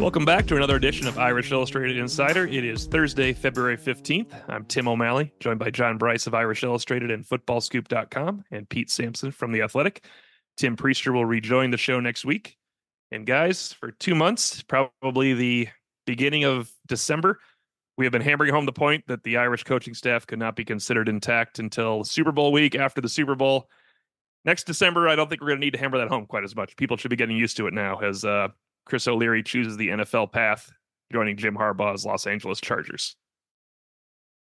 Welcome back to another edition of Irish Illustrated Insider. It is Thursday, February 15th. I'm Tim O'Malley, joined by John Brice of Irish Illustrated and FootballScoop.com and Pete Sampson from The Athletic. Tim Prister will rejoin the show next week. And guys, for two months, probably the beginning of December, we have been hammering home the point that the Irish coaching staff could not be considered intact until Super Bowl week after the Super Bowl. Next December, I don't think we're going to need to hammer that home quite as much. People should be getting used to it now as uh, Chris O'Leary chooses the NFL path, joining Jim Harbaugh's Los Angeles Chargers.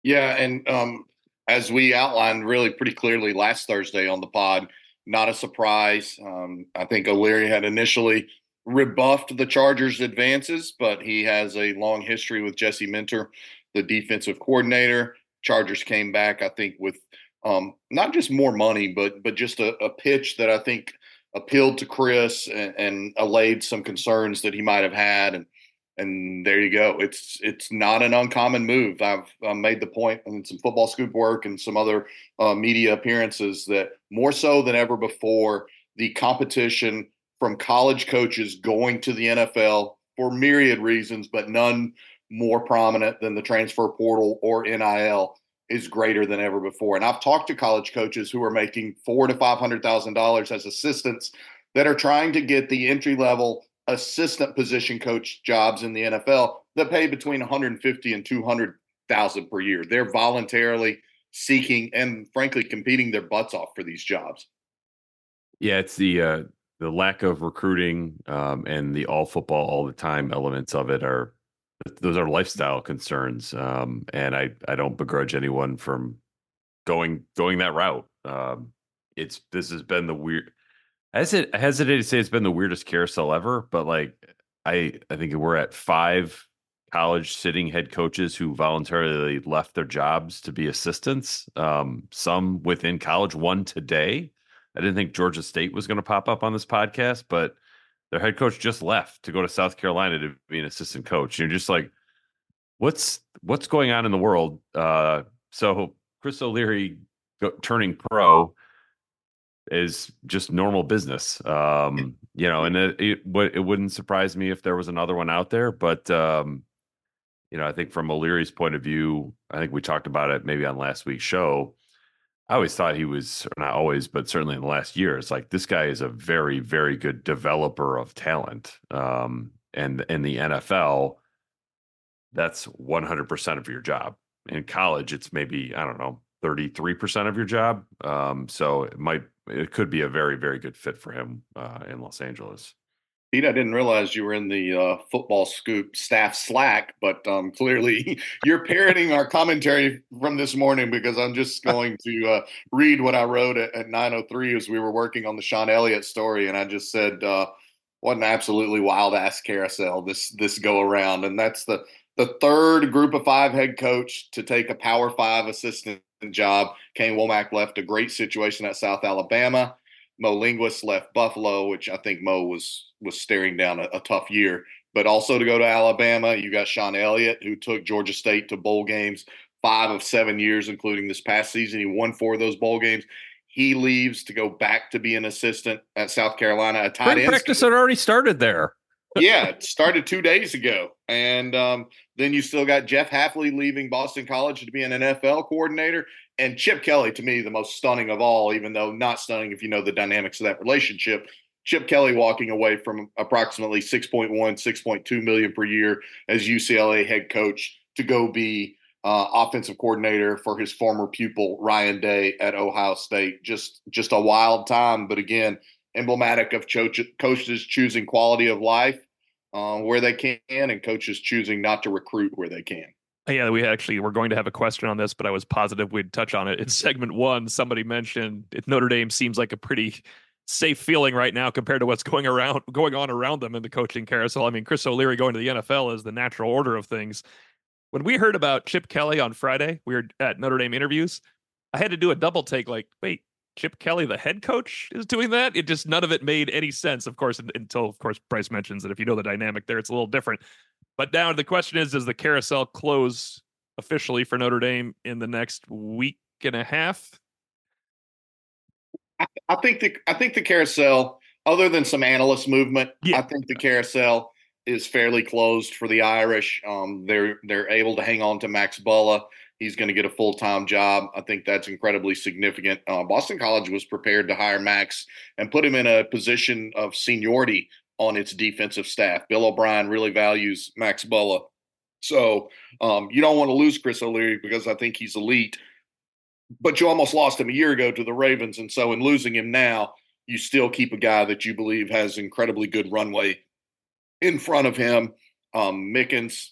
Yeah, and um, as we outlined really pretty clearly last Thursday on the pod, not a surprise. Um, I think O'Leary had initially rebuffed the Chargers' advances, but he has a long history with Jesse Minter, the defensive coordinator. Chargers came back, I think, with um, not just more money, but but just a, a pitch that I think appealed to Chris and, and, allayed some concerns that he might have had. And and there you go. It's it's not an uncommon move. I've uh, made the point in some football scoop work and some other uh, media appearances that more so than ever before, the competition from college coaches going to the NFL for myriad reasons, but none more prominent than the transfer portal or NIL is greater than ever before. And I've talked to college coaches who are making four to five hundred thousand dollars as assistants that are trying to get the entry level assistant position coach jobs in the NFL that pay between 150 and 200 thousand per year. They're voluntarily seeking and frankly competing their butts off for these jobs. Yeah, it's the uh, the lack of recruiting um, and the all football all the time elements of it are those are lifestyle concerns, um, and I I don't begrudge anyone from going going that route. Um, it's this has been the weird. I hesitate to say it's been the weirdest carousel ever, but like I I think we're at five college sitting head coaches who voluntarily left their jobs to be assistants. Um, some within college, one today. I didn't think Georgia State was going to pop up on this podcast, but their head coach just left to go to South Carolina to be an assistant coach. You're just like, what's what's going on in the world? Uh, so Chris O'Leary go, turning pro is just normal business. Um, you know, and it, it, it wouldn't surprise me if there was another one out there, but um, you know, I think from O'Leary's point of view, I think we talked about it maybe on last week's show. I always thought he was not always, but certainly in the last year, it's like this guy is a very, very good developer of talent. Um, and in the NFL, that's 100% of your job. In college, it's maybe, I don't know, 33% of your job. Um, so it might, it could be a very, very good fit for him uh, in Los Angeles. Pete, I didn't realize you were in the uh, football scoop staff Slack, but um, clearly you're parroting our commentary from this morning because I'm just going to uh, read what I wrote at, at 9:03 as we were working on the Shawn Elliott story, and I just said, uh, "What an absolutely wild ass carousel this this go around," and that's the the third Group of Five head coach to take a Power Five assistant job. Kane Wommack left a great situation at South Alabama. Mo Linguist left Buffalo, which I think Mo was was staring down a, a, tough year. But also to go to Alabama, you got Shawn Elliott, who took Georgia State to bowl games five of seven years, including this past season. He won four of those bowl games. He leaves to go back to be an assistant at South Carolina. A tight end practice had already started there. yeah, it started two days ago, and um, then you still got Jeff Hafley leaving Boston College to be an NFL coordinator, and Chip Kelly to me the most stunning of all, even though not stunning if you know the dynamics of that relationship. Chip Kelly walking away from approximately 6.1, 6.2 million per year as UCLA head coach to go be uh, offensive coordinator for his former pupil Ryan Day at Ohio State. Just just a wild time, but again, emblematic of cho- coaches choosing quality of life uh, where they can, and coaches choosing not to recruit where they can. Yeah, we actually were going to have a question on this, but I was positive we'd touch on it in mm-hmm. segment one. Somebody mentioned if Notre Dame seems like a pretty safe feeling right now compared to what's going around going on around them in the coaching carousel. I mean, Chris O'Leary going to the NFL is the natural order of things. When we heard about Chip Kelly on Friday, we were at Notre Dame interviews. I had to do a double take like, wait, Chip Kelly, the head coach, is doing that? It just none of it made any sense, of course, until of course Brice mentions that if you know the dynamic there, it's a little different. But now the question is, does the carousel close officially for Notre Dame in the next week and a half? I, I think the I think the carousel, other than some analyst movement, yeah. I think the carousel is fairly closed for the Irish. Um, they're they're able to hang on to Max Bullough. He's going to get a full time job. I think that's incredibly significant. Uh, Boston College was prepared to hire Max and put him in a position of seniority on its defensive staff. Bill O'Brien really values Max Bullough. So um, you don't want to lose Chris O'Leary because I think he's elite. But you almost lost him a year ago to the Ravens. And so in losing him now, you still keep a guy that you believe has incredibly good runway in front of him. Um, Mickens,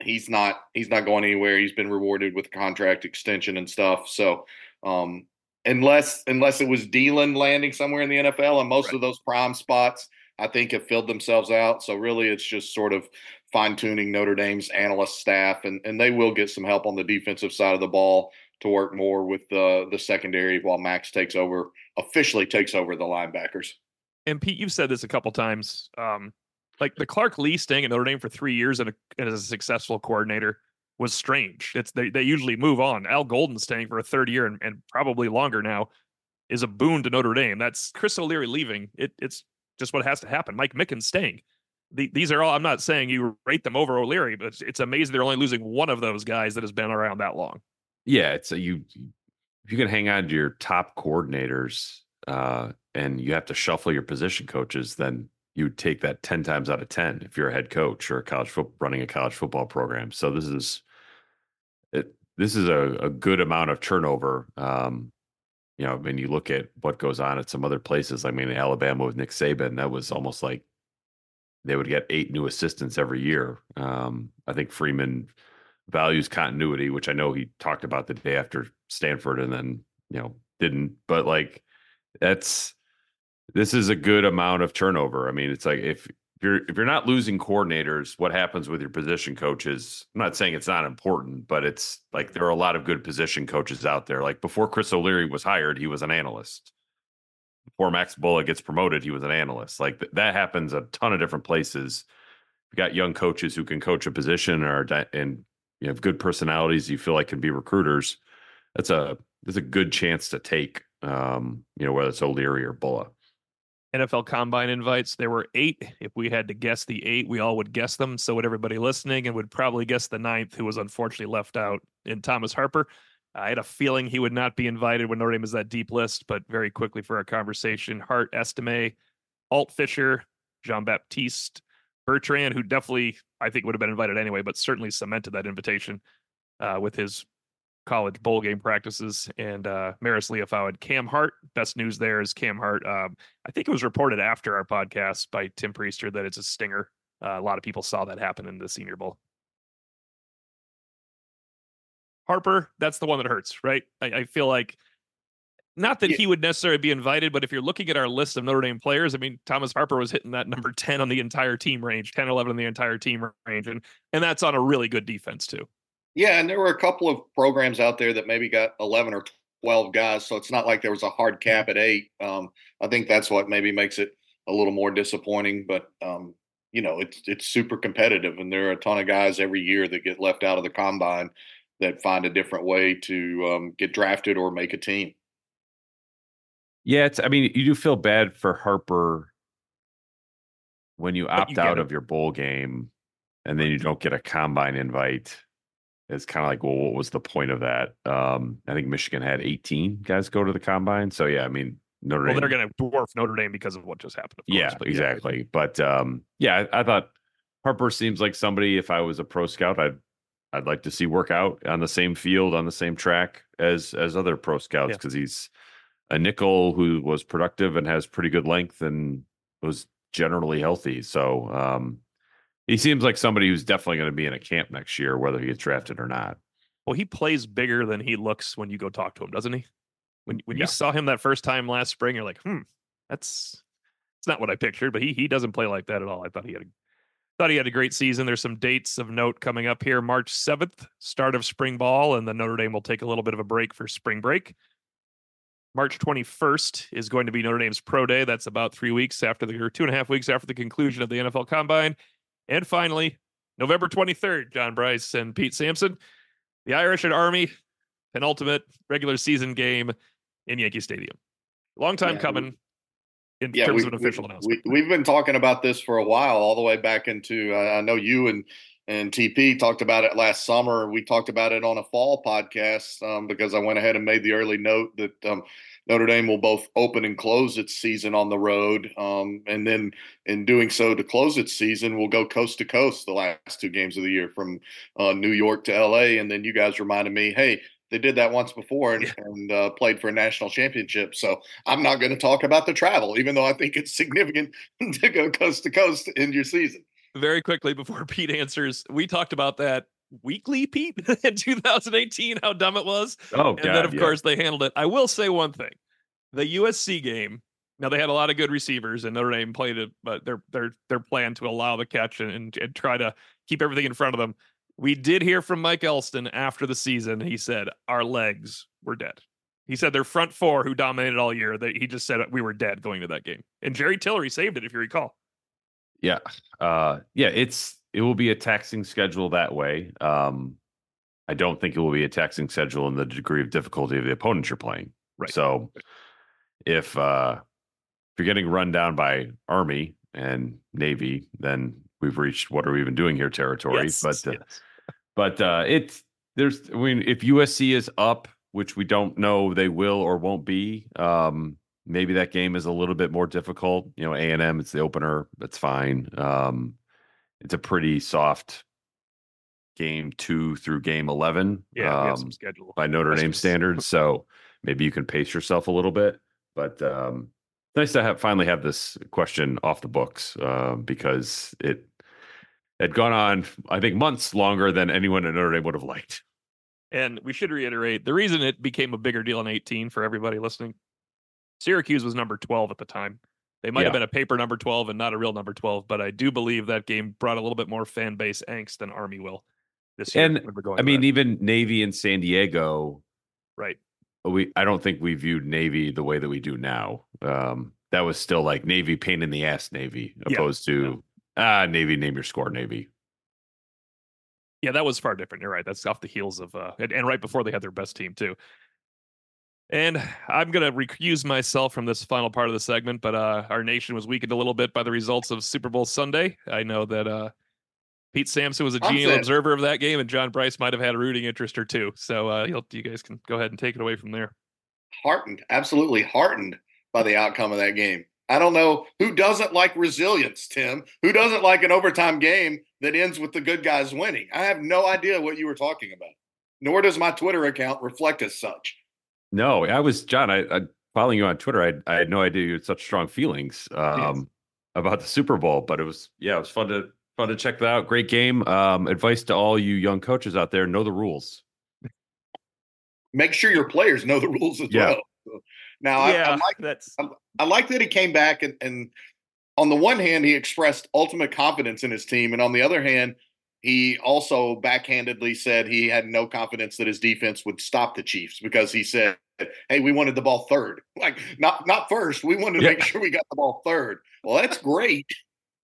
he's not he's not going anywhere. He's been rewarded with contract extension and stuff. So um, unless unless it was Deland landing somewhere in the NFL, and most right. of those prime spots I think have filled themselves out. So really, it's just sort of fine tuning Notre Dame's analyst staff, and and they will get some help on the defensive side of the ball to work more with the the secondary while Max takes over officially takes over the linebackers. And Pete, you've said this a couple times. Um, like the Clark Lea staying at Notre Dame for three years and, as a successful coordinator was strange. It's they, they usually move on. Al Golden staying for a third year and, and probably longer now is a boon to Notre Dame. That's Chris O'Leary leaving. It, it's just what has to happen. Mike Mickens staying. The, these are all. I'm not saying you rate them over O'Leary, but it's, it's amazing they're only losing one of those guys that has been around that long. Yeah, it's a, you. If you can hang on to your top coordinators, uh, and you have to shuffle your position coaches, then you take that 10 times out of 10 if you're a head coach or a college football running a college football program. So this is it, this is a, a good amount of turnover. Um, you know, when you look at what goes on at some other places, I mean, Alabama with Nick Saban, that was almost like they would get eight new assistants every year. Um, I think Freeman values continuity, which I know he talked about the day after Stanford and then, you know, didn't, but like that's, this is a good amount of turnover. I mean, it's like if you're if you're not losing coordinators, what happens with your position coaches? I'm not saying it's not important, but it's like there are a lot of good position coaches out there. Like before Chris O'Leary was hired, he was an analyst. Before Max Bullough gets promoted, he was an analyst. Like th- that happens a ton of different places. You got young coaches who can coach a position or and you have good personalities you feel like can be recruiters. That's a that's a good chance to take. Um, you know, whether it's O'Leary or Bullough. NFL Combine invites. There were eight. If we had to guess the eight, we all would guess them. So would everybody listening, and would probably guess the ninth, who was unfortunately left out in Thomas Harper. I had a feeling he would not be invited when Notre Dame is that deep list, but very quickly for our conversation, Hart Estime, Alt Fisher, Jean Baptiste, Bertrand, who definitely I think would have been invited anyway, but certainly cemented that invitation uh, with his college bowl game practices and uh Marist Liufau Cam Hart. Best news there is Cam Hart. Um, I think it was reported after our podcast by Tim Prister that it's a stinger. Uh, a lot of people saw that happen in the Senior Bowl. Harper, that's the one that hurts, right? I, I feel like not that yeah. he would necessarily be invited, but if you're looking at our list of Notre Dame players, I mean, Thomas Harper was hitting that number 10 on the entire team range, 10, 11 on the entire team range. And, and that's on a really good defense, too. Yeah, and there were a couple of programs out there that maybe got 11 or 12 guys, so it's not like there was a hard cap at eight. Um, I think that's what maybe makes it a little more disappointing, but um, you know, it's it's super competitive, and there are a ton of guys every year that get left out of the combine that find a different way to um, get drafted or make a team. Yeah, it's. I mean, you do feel bad for Harper when you opt you out it. of your bowl game, and then you don't get a combine invite it's kind of like, well, what was the point of that? Um, I think Michigan had 18 guys go to the combine. So yeah, I mean, Notre Dame. Well, they're going to dwarf Notre Dame because of what just happened. yeah, course, but exactly. Yeah. But um, yeah, I, I, thought Harper seems like somebody. If I was a pro scout, I'd I'd like to see work out on the same field on the same track as as other pro scouts because yeah. he's a nickel who was productive and has pretty good length and was generally healthy. So um, he seems like somebody who's definitely going to be in a camp next year, whether he gets drafted or not. Well, he plays bigger than he looks when you go talk to him, doesn't he? When when yeah. you saw him that first time last spring, you're like, hmm, that's it's not what I pictured, but he he doesn't play like that at all. I thought he had a thought he had a great season. There's some dates of note coming up here. March 7th, start of spring ball, and then Notre Dame will take a little bit of a break for spring break. March 21st is going to be Notre Dame's pro day. That's about three weeks after the or two and a half weeks after the conclusion of the NFL combine. And finally, November 23rd, John Brice and Pete Sampson, the Irish and Army penultimate regular season game in Yankee Stadium. Long time yeah, coming. in yeah, terms we, of an official we, announcement. We, have been talking about this for a while, all the way back into. Uh, I know you and and TP talked about it last summer. We talked about it on a fall podcast um, because I went ahead and made the early note that um, Notre Dame will both open and close its season on the road, um, and then in doing so to close its season, we'll go coast to coast the last two games of the year from uh, New York to LA. And then you guys reminded me, hey, they did that once before and, yeah. and uh, played for a national championship. So I'm not going to talk about the travel, even though I think it's significant to go coast to coast in your season. Very quickly before Pete answers, we talked about that weekly, Pete, in 2018, how dumb it was. Oh, and God, then of yeah. course they handled it. I will say one thing: the USC game. Now they had a lot of good receivers, and Notre Dame played it, but their their their plan to allow the catch and, and, and try to keep everything in front of them we did hear from Mike Elston after the season. He said our legs were dead. He said their front four, who dominated all year, that he just said we were dead going to that game. And Jerry Tillery saved it, if you recall. Yeah, uh, yeah, it's it will be a taxing schedule that way. Um, I don't think it will be a taxing schedule in the degree of difficulty of the opponents you're playing. Right. So, if uh, if you're getting run down by Army and Navy, then we've reached what are we even doing here territory. Yes, but uh, yes. but uh, it's there's I mean if USC is up, which we don't know they will or won't be, um, maybe that game is a little bit more difficult. You know, A and M, it's the opener, that's fine. Um, it's a pretty soft game two through game eleven. Yeah, um, schedule by Notre Dame standards, so maybe you can pace yourself a little bit. But um, nice to have finally have this question off the books uh, because it had gone on, I think, months longer than anyone at Notre Dame would have liked. And we should reiterate the reason it became a bigger deal in 18 for everybody listening. Syracuse was number 12 at the time. They might yeah. have been a paper number 12 and not a real number 12, but I do believe that game brought a little bit more fan base angst than Army will this year. And I mean, that. even Navy and San Diego, right? We I don't think we viewed Navy the way that we do now. Um, that was still like Navy pain in the ass Navy, opposed yeah. to Ah, Navy, name your score, Navy. Yeah, that was far different. You're right. That's off the heels of, uh, and, and right before they had their best team too. And I'm going to recuse myself from this final part of the segment, but uh, our nation was weakened a little bit by the results of Super Bowl Sunday. I know that uh, Pete Sampson was a genial observer of that game, and John Brice might have had a rooting interest or two. So uh, you guys can go ahead and take it away from there. Heartened, absolutely heartened by the outcome of that game. I don't know who doesn't like resilience, Tim. Who doesn't like an overtime game that ends with the good guys winning? I have no idea what you were talking about. Nor does my Twitter account reflect as such. No, I was John. I, I following you on Twitter. I, I had no idea you had such strong feelings um, yes. about the Super Bowl, but it was yeah, it was fun to fun to check that out. Great game. Um, advice to all you young coaches out there: know the rules. Make sure your players know the rules as yeah. well. Now, yeah, I, I like that's. I, I, like that he came back and, and on the one hand, he expressed ultimate confidence in his team, and on the other hand, he also backhandedly said he had no confidence that his defense would stop the Chiefs because he said, "Hey, we wanted the ball third, like not not first. We wanted to yeah. make sure we got the ball third. Well, that's great,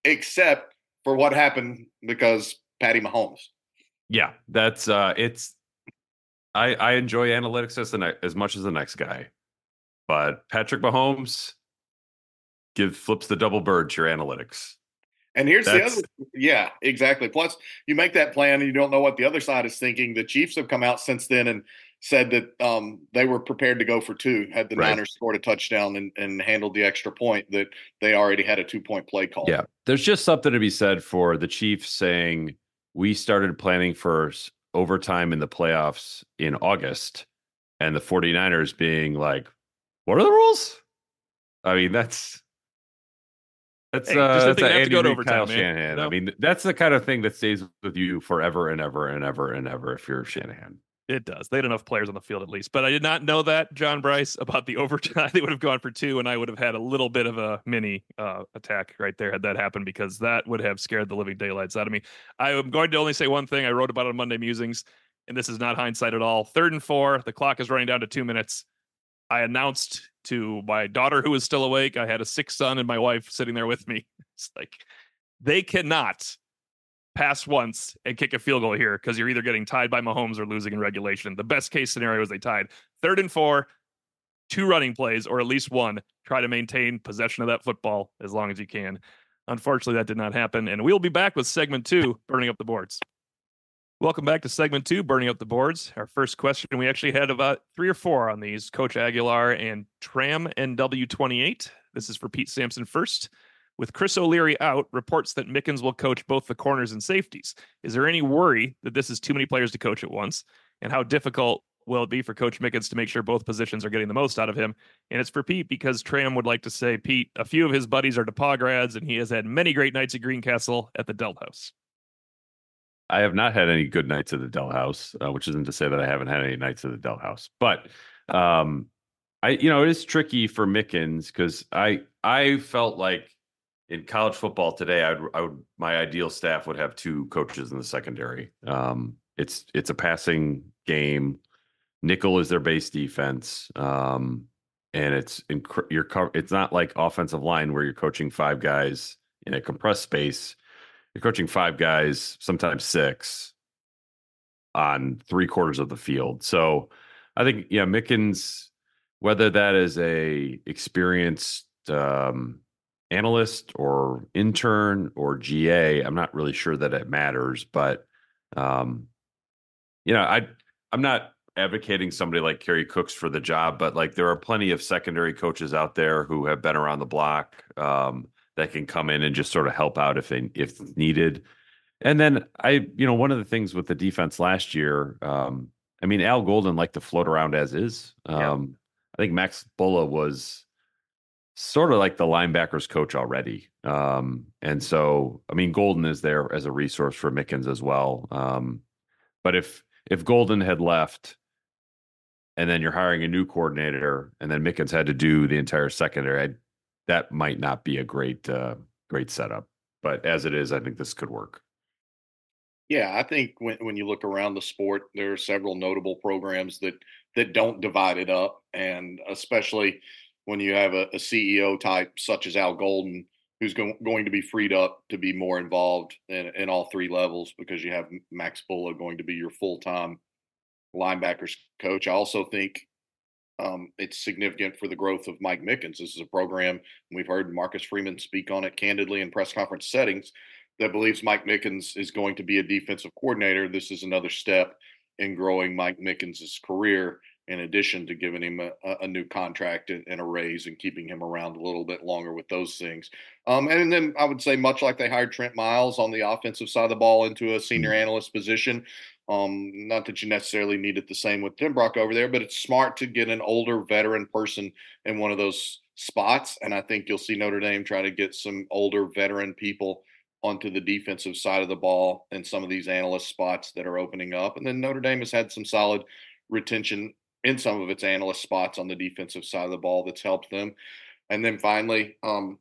except for what happened because Patty Mahomes. Yeah, that's uh, it's. I I enjoy analytics as the as much as the next guy. But Patrick Mahomes give flips the double bird to your analytics. And here's That's, the other, yeah, exactly. Plus, you make that plan and you don't know what the other side is thinking. The Chiefs have come out since then and said that um, they were prepared to go for two had the right. Niners scored a touchdown and, and handled the extra point that they already had a two point play call. Yeah, there's just something to be said for the Chiefs saying we started planning for overtime in the playoffs in August, and the 49ers being like, what are the rules? I mean, that's that's hey, uh, that's Andy to go to overtime, Kyle man. Shanahan. No. I mean, that's the kind of thing that stays with you forever and ever and ever and ever if you're Shanahan. It does. They had enough players on the field at least, but I did not know that John Brice about the overtime. they would have gone for two, and I would have had a little bit of a mini uh, attack right there had that happened because that would have scared the living daylights out of me. I am going to only say one thing. I wrote about on Monday Musings, and this is not hindsight at all. Third and four. The clock is running down to two minutes. I announced to my daughter who was still awake. I had a sick son and my wife sitting there with me. It's like they cannot pass once and kick a field goal here because you're either getting tied by Mahomes or losing in regulation. The best case scenario is they tied. Third and four. two running plays or at least one, try to maintain possession of that football as long as you can. Unfortunately, that did not happen. And we'll be back with segment two, burning up the boards. Welcome back to segment two, burning up the boards. Our first question, we actually had about three or four on these Coach Aguilar and Tram NW28. This is for Pete Sampson first. With Chris O'Leary out, reports that Mickens will coach both the corners and safeties. Is there any worry that this is too many players to coach at once? And how difficult will it be for Coach Mickens to make sure both positions are getting the most out of him? And it's for Pete because Tram would like to say, Pete, a few of his buddies are DePauw grads, and he has had many great nights at Greencastle at the Dell House. I have not had any good nights at the Dell House, uh, which isn't to say that I haven't had any nights at the Dell House, but um, I, you know, it is tricky for Mickens because I, I felt like in college football today, I'd, I would, my ideal staff would have two coaches in the secondary. Um, it's, it's a passing game nickel is their base defense. Um, and it's inc- you're co- it's not like offensive line where you're coaching five guys in a compressed space. You're coaching five guys, sometimes six, on three quarters of the field. So I think yeah, Mickens, whether that is a experienced um, analyst or intern or GA, I'm not really sure that it matters, but um, you know, I I'm not advocating somebody like Kerry Cooks for the job, but like there are plenty of secondary coaches out there who have been around the block um, that can come in and just sort of help out if they if needed. And then I, you know, one of the things with the defense last year, um, I mean, Al Golden liked to float around as is. Um, yeah. I think Max Bullough was sort of like the linebackers coach already. Um, and so, I mean, Golden is there as a resource for Mickens as well. Um, but if if Golden had left, and then you're hiring a new coordinator, and then Mickens had to do the entire secondary. I, that might not be a great uh, great setup, but as it is, I think this could work. Yeah, I think when when you look around the sport, there are several notable programs that that don't divide it up, and especially when you have a, a CEO type such as Al Golden, who's go- going to be freed up to be more involved in, in all three levels because you have Max Bullough going to be your full time linebackers coach. I also think um, it's significant for the growth of Mike Mickens. This is a program, we've heard Marcus Freeman speak on it candidly in press conference settings, that believes Mike Mickens is going to be a defensive coordinator. This is another step in growing Mike Mickens' career, in addition to giving him a, a new contract and, and, a raise and keeping him around a little bit longer with those things. Um, and then I would say, much like they hired Trent Miles on the offensive side of the ball into a senior mm-hmm. analyst position, um, not that you necessarily need it the same with Denbrock over there, but it's smart to get an older veteran person in one of those spots. And I think you'll see Notre Dame try to get some older veteran people onto the defensive side of the ball in some of these analyst spots that are opening up. And then Notre Dame has had some solid retention in some of its analyst spots on the defensive side of the ball that's helped them. And then finally, um,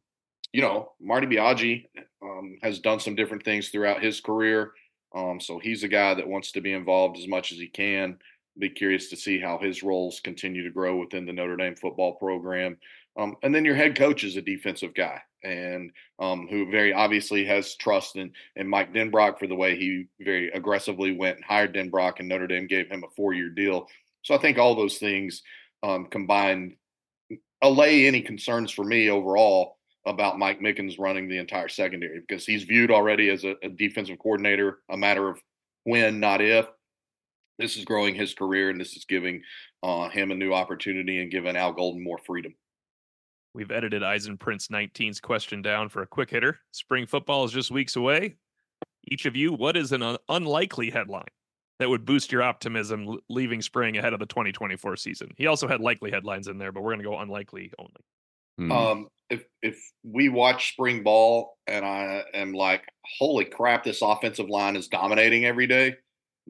you know, Marty Biagi um, has done some different things throughout his career. Um, so he's a guy that wants to be involved as much as he can. Be curious to see how his roles continue to grow within the Notre Dame football program. Um, and then your head coach is a defensive guy and um, who very obviously has trust in, in Mike Denbrock for the way he very aggressively went and hired Denbrock, and Notre Dame gave him a four year deal. So I think all those things um, combined allay any concerns for me overall about Mike Mickens running the entire secondary because he's viewed already as a, a, defensive coordinator, a matter of when, not if. This is growing his career and this is giving uh, him a new opportunity and giving Al Golden more freedom. We've edited Eisen Prince 19's question down for a quick hitter. Spring football is just weeks away. Each of you, what is an un- unlikely headline that would boost your optimism leaving spring ahead of the 2024 season? He also had likely headlines in there, but we're going to go unlikely only. Hmm. Um, if if we watch spring ball and I am like, holy crap, this offensive line is dominating every day,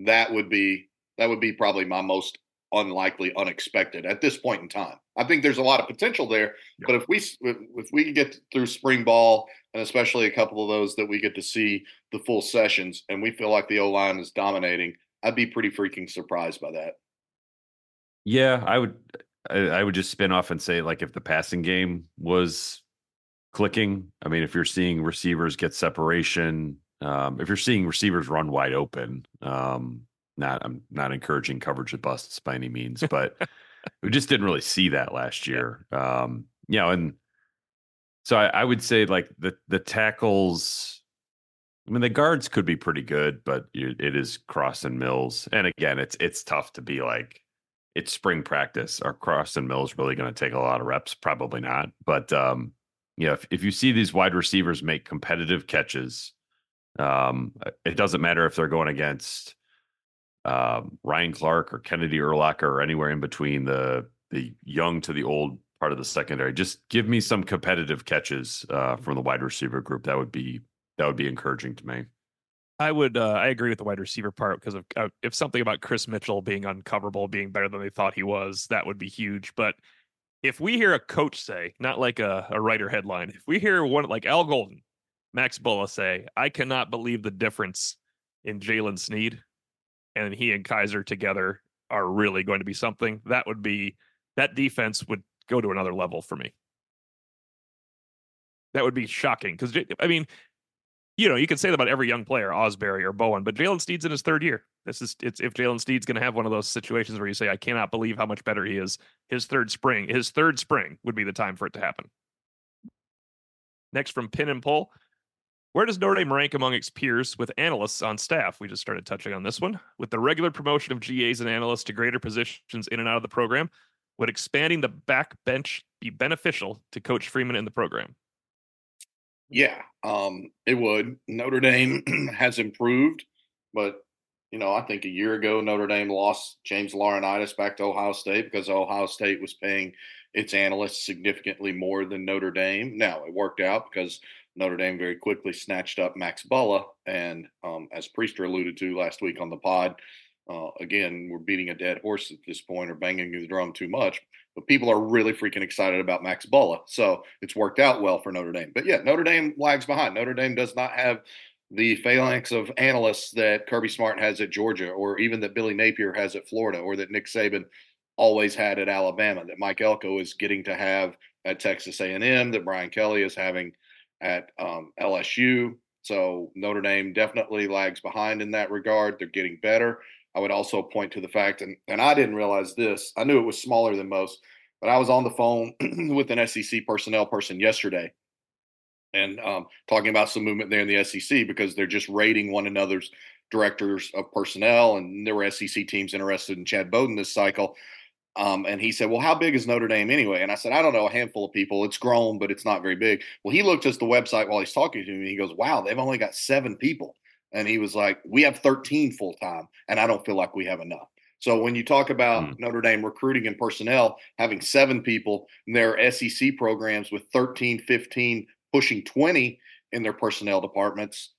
that would be that would be probably my most unlikely, unexpected at this point in time. I think there's a lot of potential there, yeah. but if we if we get through spring ball and especially a couple of those that we get to see the full sessions and we feel like the O line is dominating, I'd be pretty freaking surprised by that. Yeah, I would I, I would just spin off and say like if the passing game was clicking, I mean, if you're seeing receivers get separation, um, if you're seeing receivers run wide open, um, not I'm not encouraging coverage of busts by any means, but we just didn't really see that last year. Um, you know, and so I, I would say like the the tackles. I mean, the guards could be pretty good, but it is Cross and Mills, and again, it's it's tough to be like it's spring practice. Are Cross and Mills really going to take a lot of reps? Probably not. But um, you know, if, if you see these wide receivers make competitive catches, um, it doesn't matter if they're going against um, Ryan Clark or Kennedy Urlacher or anywhere in between the the young to the old part of the secondary. Just give me some competitive catches uh, from the wide receiver group. That would be that would be encouraging to me. I would uh, I agree with the wide receiver part because of uh, if something about Kris Mitchell being uncoverable, being better than they thought he was, that would be huge. But if we hear a coach say, not like a, a writer headline, if we hear one like Al Golden, Max Bullough say, I cannot believe the difference in Jaylen Sneed and he and Kaiser together are really going to be something, that would be that defense would go to another level for me. That would be shocking because I mean, you know, you can say that about every young player, Ausberry or Bowen, but Jaylen Sneed's in his third year. This is it's if Jaylen Sneed's going to have one of those situations where you say, I cannot believe how much better he is. His third spring, his third spring would be the time for it to happen. Next from Pin and Pull, where does Notre Dame rank among its peers with analysts on staff? We just started touching on this one. With the regular promotion of GAs and analysts to greater positions in and out of the program, would expanding the back bench be beneficial to Coach Freeman in the program? Yeah, um, it would. Notre Dame has improved, but you know, I think a year ago Notre Dame lost James Laurinaitis back to Ohio State because Ohio State was paying its analysts significantly more than Notre Dame. Now it worked out because Notre Dame very quickly snatched up Max Bullough. And um, as Prister alluded to last week on the pod, uh, again, we're beating a dead horse at this point or banging the drum too much. But people are really freaking excited about Max Bullough. So it's worked out well for Notre Dame. But yeah, Notre Dame lags behind. Notre Dame does not have the phalanx of analysts that Kirby Smart has at Georgia, or even that Billy Napier has at Florida, or that Nick Saban always had at Alabama, that Mike Elko is getting to have at Texas A&M, that Brian Kelly is having – at um, LSU. So Notre Dame definitely lags behind in that regard. They're getting better. I would also point to the fact, and, and I didn't realize this, I knew it was smaller than most, but I was on the phone with an SEC personnel person yesterday and um, talking about some movement there in the SEC because they're just rating one another's directors of personnel. And there were SEC teams interested in Chad Bowden this cycle. Um, and he said, Well, how big is Notre Dame anyway? And I said, I don't know, a handful of people. It's grown, but it's not very big. Well, he looked at the website while he's talking to me. He goes, Wow, they've only got seven people. And he was like, We have 13 full time, and I don't feel like we have enough. So when you talk about mm. Notre Dame recruiting and personnel, having seven people in their SEC programs with 13, 15, pushing 20 in their personnel departments,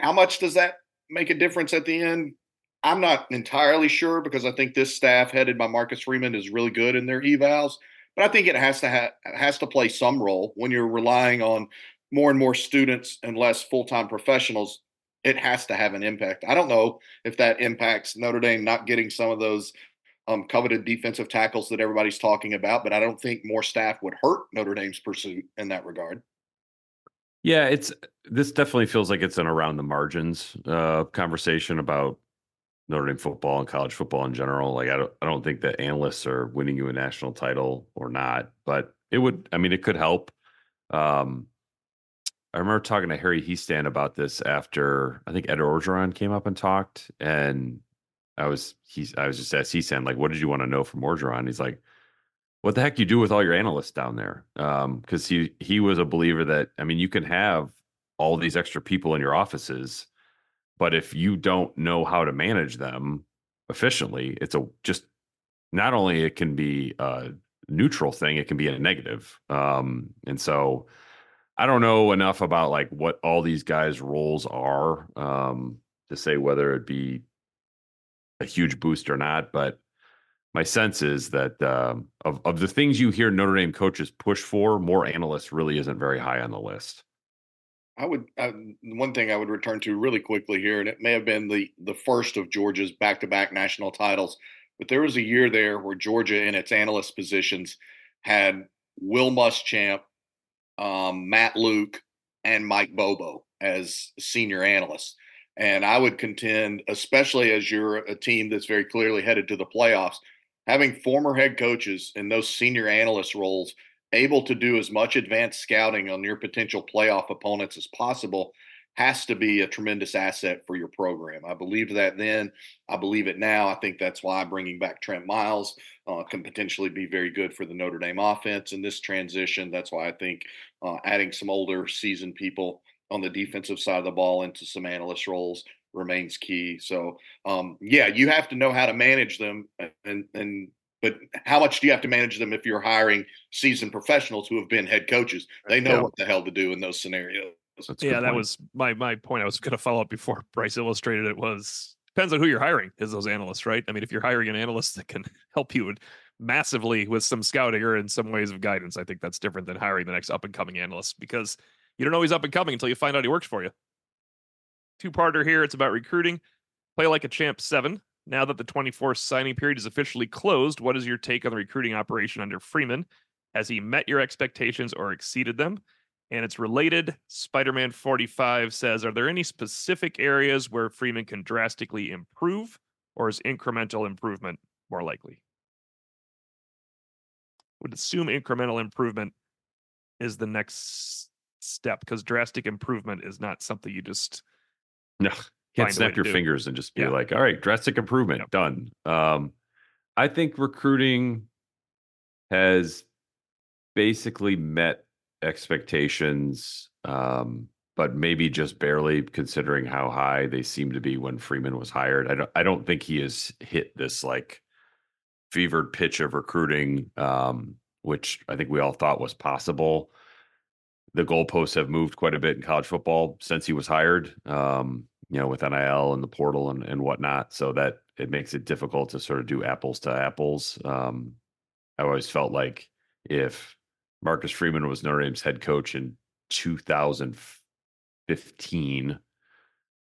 how much does that make a difference at the end? I'm not entirely sure because I think this staff headed by Marcus Freeman is really good in their evals, but I think it has to ha- has to play some role when you're relying on more and more students and less full-time professionals. It has to have an impact. I don't know if that impacts Notre Dame not getting some of those um, coveted defensive tackles that everybody's talking about, but I don't think more staff would hurt Notre Dame's pursuit in that regard. Yeah, it's this definitely feels like it's an around the margins uh, conversation about Notre Dame football and college football in general. Like I don't I don't think that analysts are winning you a national title or not, but it would I mean it could help. Um I remember talking to Harry Hiestand about this after I think Ed Orgeron came up and talked and I was he's I was just asked Hiestand like what did you want to know from Orgeron? He's like what the heck you do with all your analysts down there? Um cuz he he was a believer that I mean you can have all these extra people in your offices but if you don't know how to manage them efficiently, it's a just not only it can be a neutral thing, it can be a negative. Um, and so I don't know enough about like what all these guys' roles are um, to say whether it'd be a huge boost or not. But my sense is that um, of of the things you hear Notre Dame coaches push for, more analysts really isn't very high on the list. I would I, one thing I would return to really quickly here, and it may have been the the first of Georgia's back-to-back national titles, but there was a year there where Georgia, in its analyst positions, had Will Muschamp, um, Matt Luke, and Mike Bobo as senior analysts. And I would contend, especially as you're a team that's very clearly headed to the playoffs, having former head coaches in those senior analyst roles able to do as much advanced scouting on your potential playoff opponents as possible has to be a tremendous asset for your program. I believed that then. I believe it now. I think that's why bringing back Trent Miles uh, can potentially be very good for the Notre Dame offense in this transition. That's why I think uh, adding some older, seasoned people on the defensive side of the ball into some analyst roles remains key. So, um, yeah, you have to know how to manage them, and and but how much do you have to manage them if you're hiring seasoned professionals who have been head coaches? They know yeah. what the hell to do in those scenarios. Yeah, that was my my point. I was going to follow up before Brice illustrated it. Was depends on who you're hiring as those analysts, right? I mean, if you're hiring an analyst that can help you massively with some scouting or in some ways of guidance, I think that's different than hiring the next up and coming analyst because you don't know he's up and coming until you find out he works for you. Two parter here. It's about recruiting. Play like a champ seven. Now that the 24th signing period is officially closed, what is your take on the recruiting operation under Freeman? Has he met your expectations or exceeded them? And it's related. Spider Man 45 says Are there any specific areas where Freeman can drastically improve, or is incremental improvement more likely? Would assume incremental improvement is the next step because drastic improvement is not something you just no can't snap your fingers and just be yeah. like all right drastic improvement yep. done um i think recruiting has basically met expectations um but maybe just barely considering how high they seem to be when Freeman was hired. I don't I don't think he has hit this like fevered pitch of recruiting um, which I think we all thought was possible the goalposts have moved quite a bit in college football since he was hired. Um, you know, with NIL and the portal and, and whatnot, so that it makes it difficult to sort of do apples to apples. Um, I always felt like if Marcus Freeman was Notre Dame's head coach in 2015,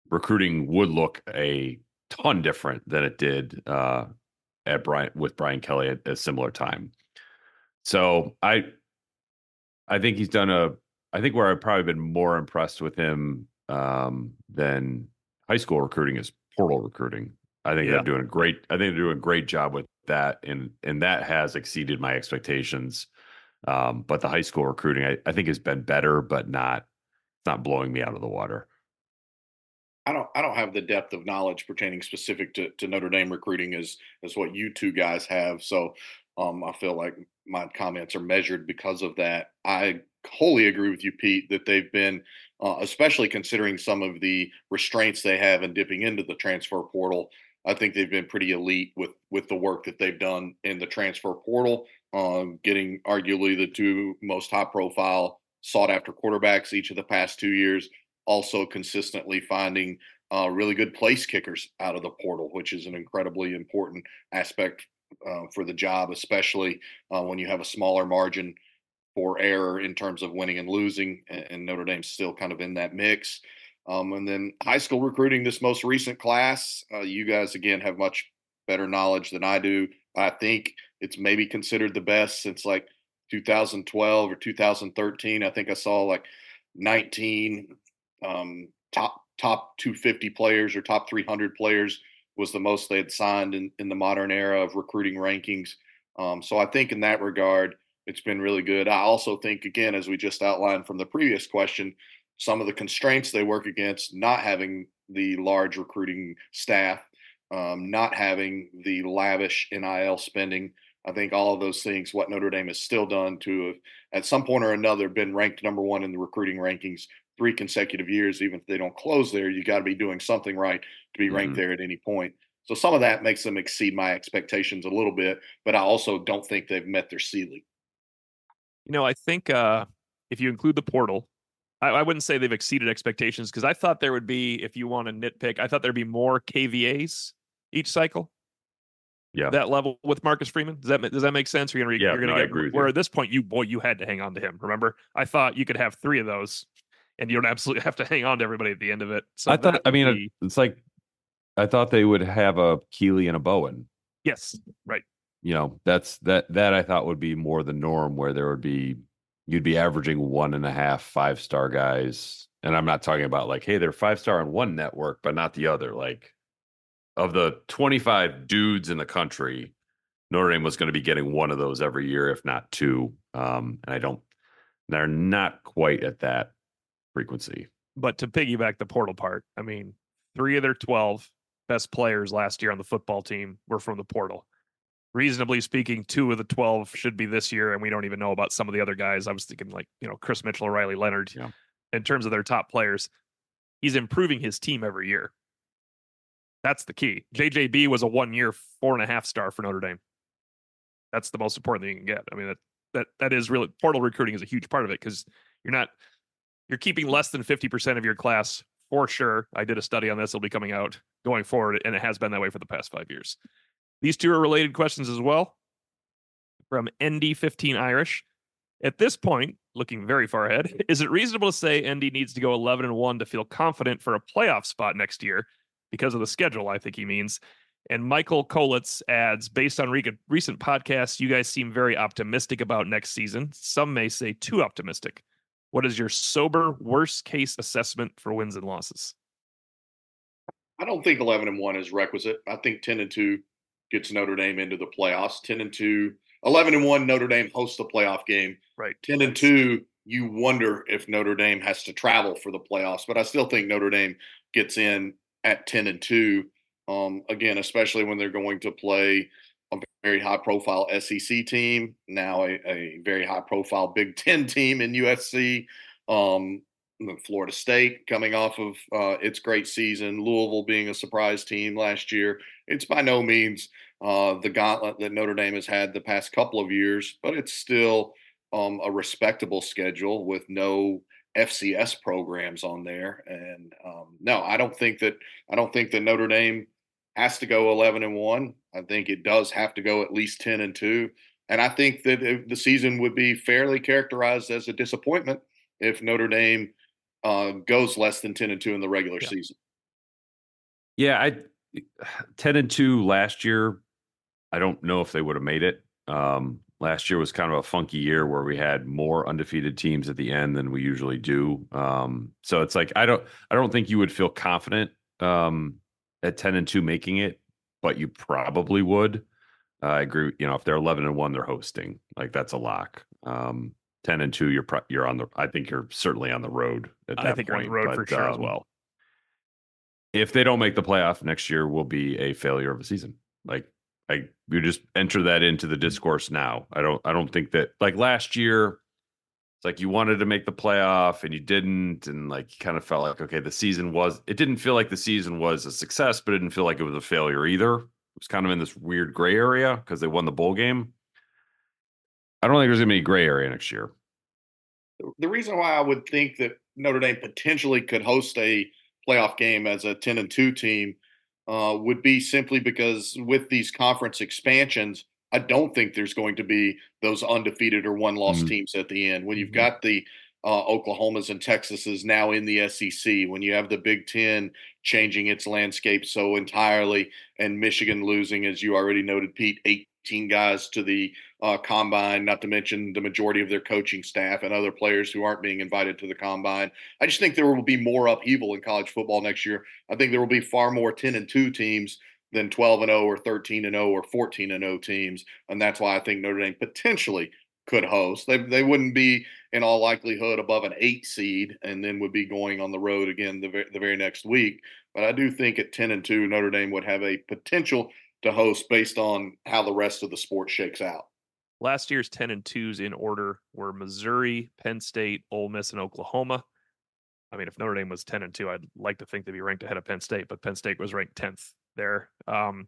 recruiting would look a ton different than it did uh, at Brian with Brian Kelly at a similar time. So I I think he's done a I think where I've probably been more impressed with him um, than high school recruiting is portal recruiting. I think yeah. they're doing a great. I think they're doing a great job with that, and and that has exceeded my expectations. Um, but the high school recruiting, I, I think, has been better, but not not blowing me out of the water. I don't I don't have the depth of knowledge pertaining specific to, to Notre Dame recruiting as as what you two guys have. So um, I feel like my comments are measured because of that. I wholly agree with you, Pete, that they've been, uh, especially considering some of the restraints they have in dipping into the transfer portal. I think they've been pretty elite with with the work that they've done in the transfer portal, um, getting arguably the two most high profile sought after quarterbacks each of the past two years. Also, consistently finding uh, really good place kickers out of the portal, which is an incredibly important aspect uh, for the job, especially uh, when you have a smaller margin for error in terms of winning and losing, and, Notre Dame's still kind of in that mix. Um, and then high school recruiting, this most recent class, uh, you guys again have much better knowledge than I do. I think it's maybe considered the best since like 2012 or 2013. I think I saw like 19 um, top top 250 players or top 300 players was the most they had signed in, in the modern era of recruiting rankings. Um, so I think in that regard, it's been really good. I also think, again, as we just outlined from the previous question, some of the constraints they work against, not having the large recruiting staff, um, not having the lavish NIL spending. I think all of those things, what Notre Dame has still done to have, at some point or another, been ranked number one in the recruiting rankings three consecutive years. Even if they don't close there, you got to be doing something right to be ranked mm-hmm. there at any point. So some of that makes them exceed my expectations a little bit, but I also don't think they've met their ceiling. You know, I think uh, if you include the portal, I, I wouldn't say they've exceeded expectations because I thought there would be, if you want to nitpick, I thought there'd be more KVAs each cycle. Yeah, that level with Marcus Freeman. Does that does that make sense? You're gonna yeah, you're gonna no, get where you. at this point you boy you had to hang on to him. Remember, I thought you could have three of those, and you don't absolutely have to hang on to everybody at the end of it. So I thought. I mean, uh, be, it's like I thought they would have a Keeley and a Bowen. Yes, right. You know, that's that that I thought would be more the norm, where there would be you'd be averaging one and a half five star guys. And I'm not talking about like, hey, they're five star on one network, but not the other. Like, of the 25 dudes in the country, Notre Dame was going to be getting one of those every year, if not two. Um, and I don't, they're not quite at that frequency. But to piggyback the portal part, I mean, three of their 12 best players last year on the football team were from the portal. Reasonably speaking, two of the 12 should be this year, and we don't even know about some of the other guys. I was thinking, like, you know, Kris Mitchell, Riley Leonard, yeah. in terms of their top players. He's improving his team every year. That's the key. JJB was a one year, four and a half star for Notre Dame. That's the most important thing you can get. I mean, that that that is really portal recruiting is a huge part of it because you're not you're keeping less than 50% of your class for sure. I did a study on this. It'll be coming out going forward, and it has been that way for the past five years. These two are related questions as well from ND15 Irish. At this point, looking very far ahead, is it reasonable to say ND needs to go 11 and 1 to feel confident for a playoff spot next year because of the schedule? I think he means. And Michael Kolitz adds, based on re- recent podcasts, you guys seem very optimistic about next season. Some may say too optimistic. What is your sober worst case assessment for wins and losses? I don't think 11 and 1 is requisite. I think 10 and 2 gets Notre Dame into the playoffs. 10 and 2, 11 and 1 Notre Dame hosts the playoff game. Right. 10 and 2 you wonder if Notre Dame has to travel for the playoffs, but I still think Notre Dame gets in at 10 and 2 um, again, especially when they're going to play a very high profile SEC team, now a, a very high profile Big Ten team in USC. Um, Florida State coming off of uh, its great season, Louisville being a surprise team last year. It's by no means uh, the gauntlet that Notre Dame has had the past couple of years, but it's still um, a respectable schedule with no FCS programs on there. And um, no, I don't think that I don't think that Notre Dame has to go 11 and 1. I think it does have to go at least 10 and 2. And I think that the season would be fairly characterized as a disappointment if Notre Dame uh, goes less than 10 and 2 in the regular yeah. season. Yeah, I 10 and 2 last year. I don't know if they would have made it. Um, last year was kind of a funky year where we had more undefeated teams at the end than we usually do. Um, so it's like I don't I don't think you would feel confident um, at 10 and 2 making it, but you probably would. Uh, I agree. You know, if they're 11 and 1, they're hosting. Like that's a lock. Um, 10 and 2, you're pro- you're on the I think you're certainly on the road at that I think point, you're on the road but, for sure as well. If they don't make the playoff next year, will be a failure of a season. Like I you just enter that into the mm. discourse now. I don't I don't think that like last year it's like you wanted to make the playoff and you didn't, and like you kind of felt like okay, the season was. It didn't feel like the season was a success, but it didn't feel like it was a failure either. It was kind of in this weird gray area because they won the bowl game. I don't think there's gonna be a gray area next year. The reason why I would think that Notre Dame potentially could host a playoff game as a 10 and 2 team uh, would be simply because with these conference expansions, I don't think there's going to be those undefeated or one loss mm-hmm. teams at the end. When you've mm-hmm. got the uh, Oklahomas and Texases now in the SEC, when you have the Big Ten changing its landscape so entirely, and Michigan losing, as you already noted, Pete, 18 guys to the uh, combine, not to mention the majority of their coaching staff and other players who aren't being invited to the combine. I just think there will be more upheaval in college football next year. I think there will be far more 10 and 2 teams than 12 and 0 or 13 and 0 or 14 and 0 teams. And that's why I think Notre Dame potentially could host. They, they wouldn't be in all likelihood above an eight seed and then would be going on the road again the, the very next week. But I do think at 10 and 2, Notre Dame would have a potential to host based on how the rest of the sport shakes out. Last year's 10 and 2s in order were Missouri, Penn State, Ole Miss, and Oklahoma. I mean, if Notre Dame was 10 and 2, I'd like to think they'd be ranked ahead of Penn State, but Penn State was ranked 10th there. Um,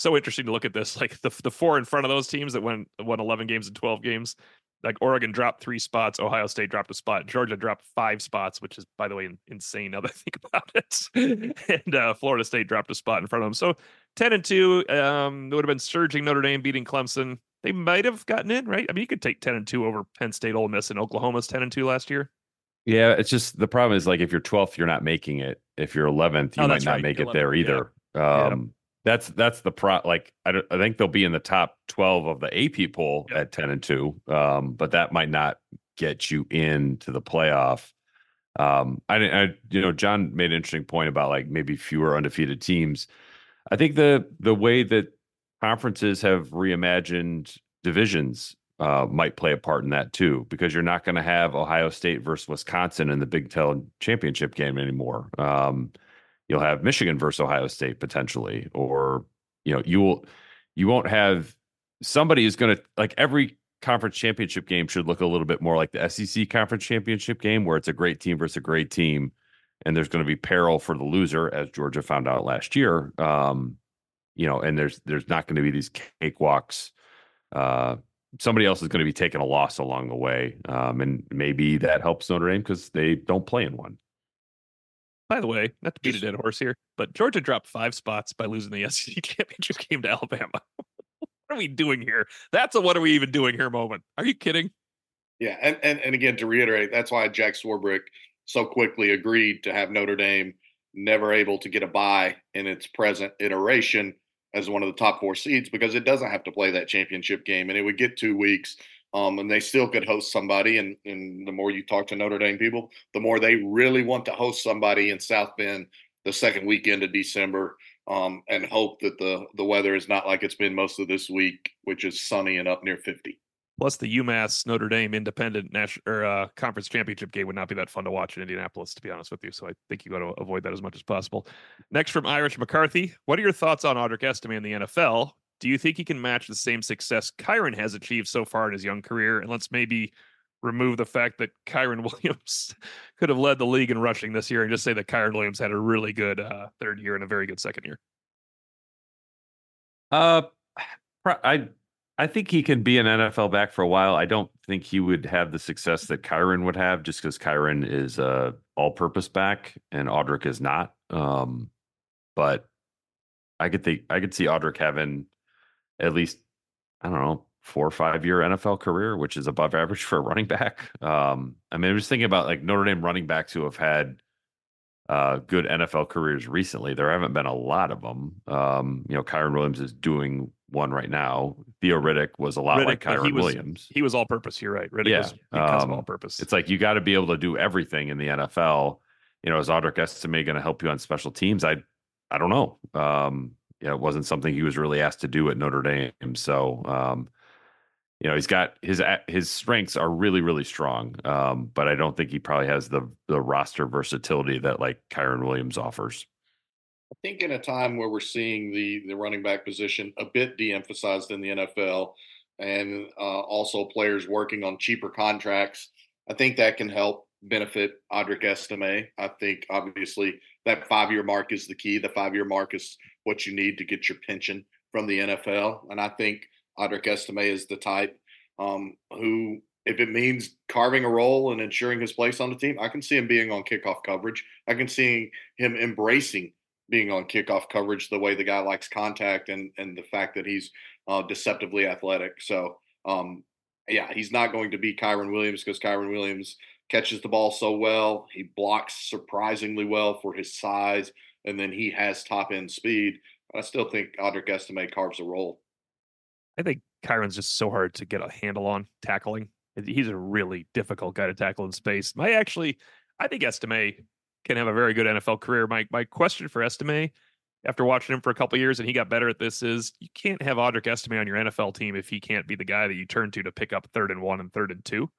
so interesting to look at this. Like the the four in front of those teams that went won 11 games and 12 games. Like Oregon dropped three spots, Ohio State dropped a spot, Georgia dropped five spots, which is by the way insane now that I think about it. and uh, Florida State dropped a spot in front of them. So 10 and 2 um, it would have been surging Notre Dame beating Clemson. They might have gotten in, right? I mean, you could take 10 and 2 over Penn State, Ole Miss, and Oklahoma's 10 and 2 last year. Yeah, it's just the problem is like if you're 12th, you're not making it. If you're 11th, you oh, might not right. make 11th, it there either. Yeah. Um, yeah. That's that's the pro. Like I, I think they'll be in the top 12 of the AP poll yeah. at 10 and 2. Um, but that might not get you into the playoff. Um, I, I you know John made an interesting point about like maybe fewer undefeated teams. I think the the way that conferences have reimagined divisions uh, might play a part in that too, because you're not going to have Ohio State versus Wisconsin in the Big Ten championship game anymore. Um, you'll have Michigan versus Ohio State potentially, or you know, you will you won't have somebody is going to like every conference championship game should look a little bit more like the SEC conference championship game, where it's a great team versus a great team, and there's going to be peril for the loser, as Georgia found out last year. Um, you know, and there's there's not going to be these cakewalks. Uh, somebody else is going to be taking a loss along the way, um, and maybe that helps Notre Dame because they don't play in one. By the way, not to beat a dead horse here, but Georgia dropped five spots by losing the SEC championship game to Alabama. what are we doing here? That's a what are we even doing here moment. Are you kidding? Yeah, and and, and again to reiterate, that's why Jack Swarbrick so quickly agreed to have Notre Dame never able to get a bye in its present iteration as one of the top four seeds because it doesn't have to play that championship game and it would get two weeks um, and they still could host somebody and, and the more you talk to notre dame people the more they really want to host somebody in south bend the second weekend of december um, and hope that the the weather is not like it's been most of this week which is sunny and up near 50 Plus, the UMass Notre Dame Independent National or uh, Conference Championship game would not be that fun to watch in Indianapolis, to be honest with you. So I think you got to avoid that as much as possible. Next from Irish McCarthy, what are your thoughts on Audric Estime in the NFL? Do you think he can match the same success Kyren has achieved so far in his young career? And let's maybe remove the fact that Kyren Williams could have led the league in rushing this year and just say that Kyren Williams had a really good uh, third year and a very good second year. Uh, I I think he can be an NFL back for a while. I don't think he would have the success that Kyren would have just because Kyren is a all-purpose back and Audric is not. Um, but I could think I could see Audric having at least I don't know four or five year NFL career, which is above average for a running back. Um, I mean, I'm just thinking about like Notre Dame running backs who have had uh, good NFL careers recently. There haven't been a lot of them. Um, you know, Kyren Williams is doing one right now. Theo Riddick was a lot Riddick, like Kyren he was, Williams. He was all purpose. You're right. Riddick yeah. was because um, all purpose. It's like you got to be able to do everything in the NFL. You know, is Audric Estime going to help you on special teams? I I don't know. Um, yeah, it wasn't something he was really asked to do at Notre Dame. So, um, you know, he's got his his strengths are really really strong. Um, but I don't think he probably has the the roster versatility that like Kyren Williams offers. I think in a time where we're seeing the the running back position a bit de-emphasized in the NFL, and uh, also players working on cheaper contracts, I think that can help benefit Audric Estime. I think obviously that five year mark is the key. The five year mark is what you need to get your pension from the NFL, and I think Audric Estime is the type um, who if it means carving a role and ensuring his place on the team, I can see him being on kickoff coverage. I can see him embracing being on kickoff coverage the way the guy likes contact and and the fact that he's uh, deceptively athletic. So um, yeah, he's not going to be Kyren Williams because Kyren Williams catches the ball so well. He blocks surprisingly well for his size, and then he has top end speed. I still think Audric Estime carves a role. I think Kyren's just so hard to get a handle on tackling. He's a really difficult guy to tackle in space. I actually, I think Estime can have a very good NFL career. My my question for Estime, after watching him for a couple years and he got better at this, is you can't have Audric Estime on your NFL team if he can't be the guy that you turn to to pick up third and one and third and two.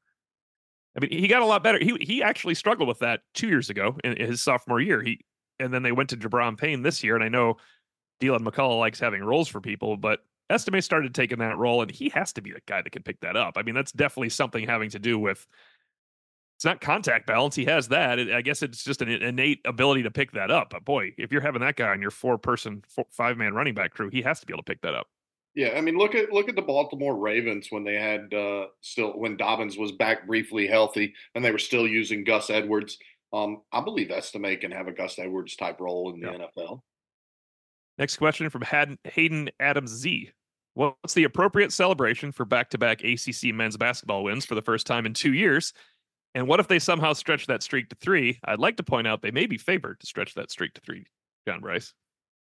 I mean, he got a lot better. He he actually struggled with that two years ago in his sophomore year. He and then they went to Gi'Bran Payne this year, and I know Deland McCullough likes having roles for people, but Estime started taking that role, and he has to be the guy that can pick that up. I mean, that's definitely something having to do with it's not contact balance. He has that. I guess it's just an innate ability to pick that up. But boy, if you're having that guy on your four person, four, five man running back crew, he has to be able to pick that up. Yeah, I mean, look at look at the Baltimore Ravens when they had uh, still when Dobbins was back briefly healthy and they were still using Gus Edwards. Um, I believe Estime can have a Gus Edwards type role in the yeah. NFL. Next question from Hayden Adams Z. What's the appropriate celebration for back to back ACC men's basketball wins for the first time in two years? And what if they somehow stretch that streak to three? I'd like to point out they may be favored to stretch that streak to three, John Brice.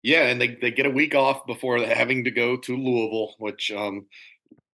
Yeah, and they, they get a week off before having to go to Louisville, which um,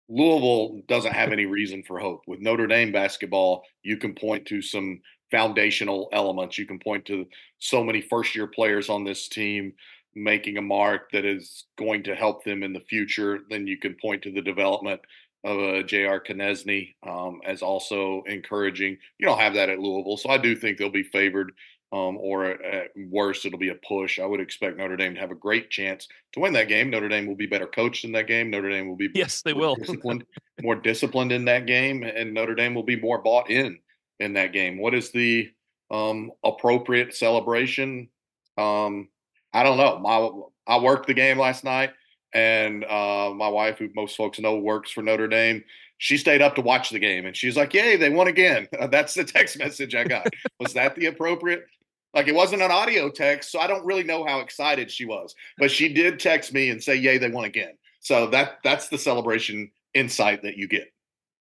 Louisville doesn't have any reason for hope. With Notre Dame basketball, you can point to some foundational elements. You can point to so many first year players on this team making a mark that is going to help them in the future, then you can point to the development of a J.R. Konieczny um, as also encouraging. You don't have that at Louisville, so I do think they'll be favored. Um, or at worst, it'll be a push. I would expect Notre Dame to have a great chance to win that game. Notre Dame will be better coached in that game. Notre Dame will be yes, they will disciplined, more disciplined in that game, and Notre Dame will be more bought in in that game. What is the um, appropriate celebration? Um, I don't know. My I worked the game last night, and uh, my wife, who most folks know works for Notre Dame, she stayed up to watch the game, and she's like, "Yay, they won again!" That's the text message I got. was that the appropriate? Like it wasn't an audio text, so I don't really know how excited she was, but she did text me and say, "Yay, they won again." So that that's the celebration insight that you get.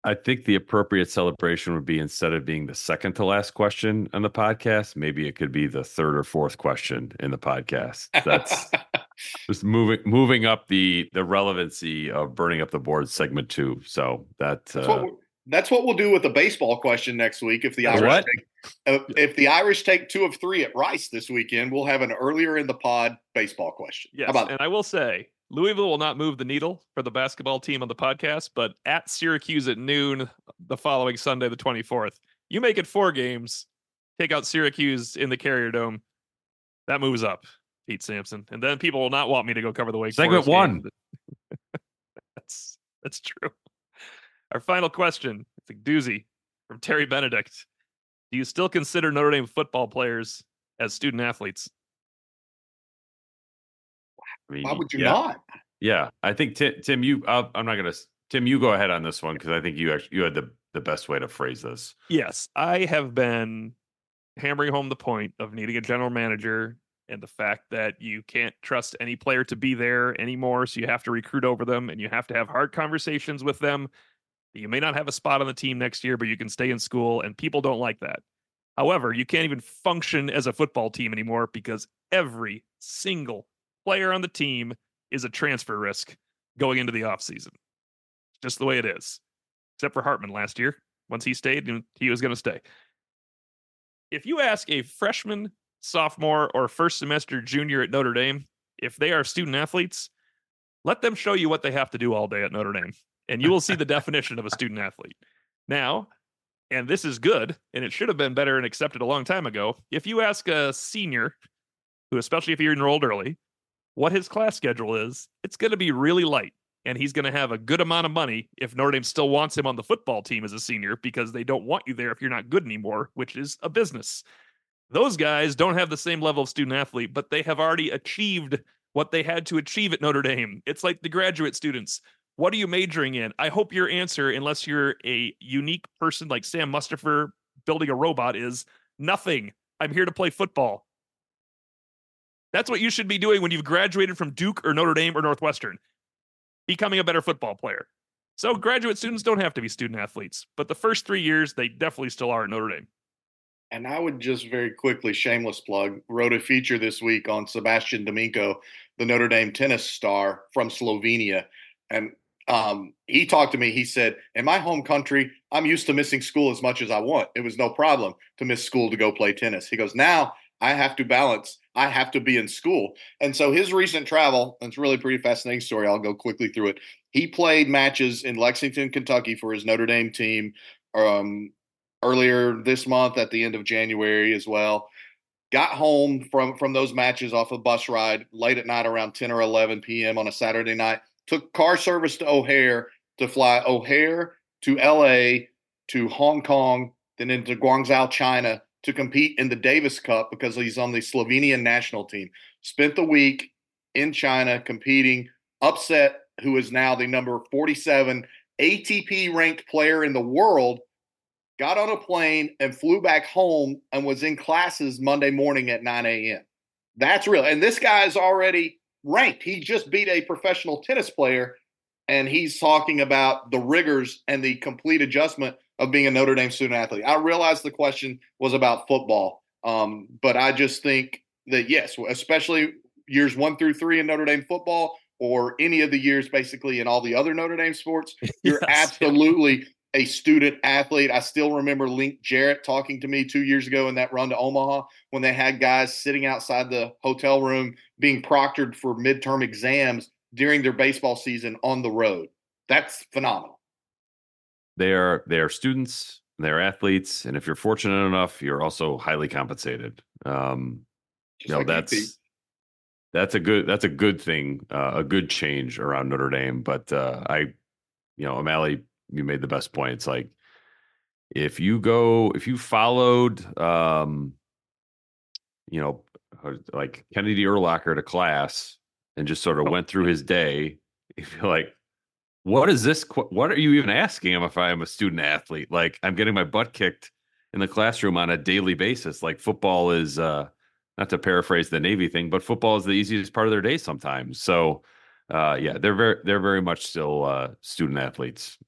I think the appropriate celebration would be instead of being the second to last question on the podcast, maybe it could be the third or fourth question in the podcast. That's just moving moving up the the relevancy of burning up the board segment two. So that that's, uh, what, that's what we'll do with the baseball question next week. If the Irish take, uh, if the Irish take two of three at Rice this weekend, we'll have an earlier in the pod baseball question. Yes, and I will say Louisville will not move the needle for the basketball team on the podcast, but at Syracuse at noon the following Sunday, the 24th, you make it four games, take out Syracuse in the Carrier Dome. That moves up, Pete Sampson. And then people will not want me to go cover the Wake Segment Forest one. that's that's true. Our final question, it's a doozy from Terry Benedict. Do you still consider Notre Dame football players as student athletes? I mean, Why would you yeah, not? Yeah, I think Tim. Tim you, i I'm not gonna. Tim, you go ahead on this one because I think you actually you had the the best way to phrase this. Yes, I have been hammering home the point of needing a general manager and the fact that you can't trust any player to be there anymore. So you have to recruit over them and you have to have hard conversations with them. You may not have a spot on the team next year, but you can stay in school, and people don't like that. However, you can't even function as a football team anymore because every single player on the team is a transfer risk going into the offseason. Just the way it is. Except for Hartman last year. Once he stayed, he was going to stay. If you ask a freshman, sophomore, or first semester junior at Notre Dame if they are student athletes, let them show you what they have to do all day at Notre Dame, and you will see the definition of a student athlete. Now, and this is good, and it should have been better and accepted a long time ago. If you ask a senior, who, especially if you're enrolled early, what his class schedule is, it's going to be really light. And he's going to have a good amount of money if Notre Dame still wants him on the football team as a senior because they don't want you there if you're not good anymore, which is a business. Those guys don't have the same level of student athlete, but they have already achieved what they had to achieve at Notre Dame. It's like the graduate students. What are you majoring in? I hope your answer, unless you're a unique person like Sam Mustipher building a robot, is nothing. I'm here to play football. That's what you should be doing when you've graduated from Duke or Notre Dame or Northwestern, becoming a better football player. So graduate students don't have to be student athletes, but the first three years, they definitely still are at Notre Dame. And I would just very quickly, shameless plug, wrote a feature this week on Sebastian Dominko, the Notre Dame tennis star from Slovenia. And um, he talked to me. He said, In my home country, I'm used to missing school as much as I want. It was no problem to miss school to go play tennis. He goes, Now I have to balance. I have to be in school. And so his recent travel, it's really pretty fascinating story. I'll go quickly through it. He played matches in Lexington, Kentucky for his Notre Dame team um, earlier this month at the end of January as well. Got home from from those matches off a bus ride late at night around 10 or 11 p.m. on a Saturday night. Took car service to O'Hare to fly O'Hare to LA to Hong Kong, then into Guangzhou, China to compete in the Davis Cup because he's on the Slovenian national team. Spent the week in China competing, upset who is now the number 47 ATP ranked player in the world. Got on a plane and flew back home and was in classes Monday morning at 9 a.m. That's real. And this guy is already ranked. He just beat a professional tennis player, and he's talking about the rigors and the complete adjustment of being a Notre Dame student athlete. I realized the question was about football, um, but I just think that yes, especially years one through three in Notre Dame football, or any of the years basically in all the other Notre Dame sports, you're Yes. absolutely a student athlete. I still remember Link Jarrett talking to me two years ago in that run to Omaha when they had guys sitting outside the hotel room being proctored for midterm exams during their baseball season on the road. That's phenomenal. They are they are students, they're athletes, and if you're fortunate enough, you're also highly compensated. Um, you know like that's that's a good that's a good thing, uh, a good change around Notre Dame. But uh, I, you know, O'Malley, you made the best point. It's like if you go if you followed, um, you know, uh, like Kennedy Urlacher to class and just sort of went through his day, you feel like what is this? What are you even asking him if I am a student athlete? Like I'm getting my butt kicked in the classroom on a daily basis. Like football is, uh, not to paraphrase the Navy thing, but football is the easiest part of their day sometimes. So, uh, yeah, they're very, they're very much still uh, student athletes.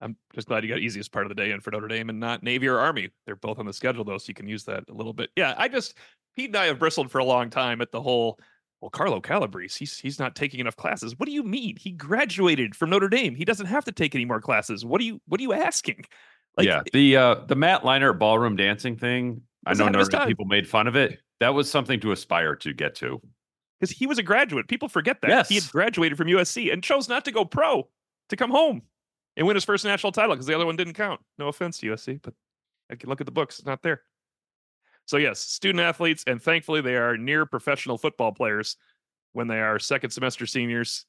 I'm just glad you got easiest part of the day in for Notre Dame and not Navy or Army. They're both on the schedule though, so you can use that a little bit. Yeah, I just Pete and I have bristled for a long time at the whole. Well, Carlo Calabrese, he's he's not taking enough classes. What do you mean? He graduated from Notre Dame. He doesn't have to take any more classes. What are you What are you asking? yeah, the uh, the Matt Leinart ballroom dancing thing. I know ahead of his Notre Dame people made fun of it. That was something to aspire to get to. because he was a graduate. People forget that he had graduated from USC and chose not to go pro to come home and win his first national title because the other one didn't count. No offense to USC, but I can look at the books; it's not there. So yes, student athletes, and thankfully they are near professional football players when they are second semester seniors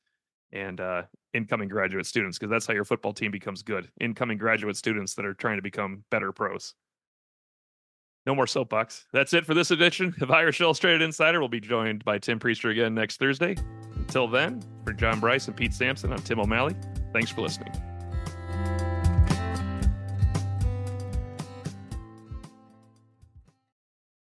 and uh, incoming graduate students, because that's how your football team becomes good. Incoming graduate students that are trying to become better pros. No more soapbox. That's it for this edition of Irish Illustrated Insider. We'll be joined by Tim Prister again next Thursday. Until then, for John Brice and Pete Sampson, I'm Tim O'Malley. Thanks for listening.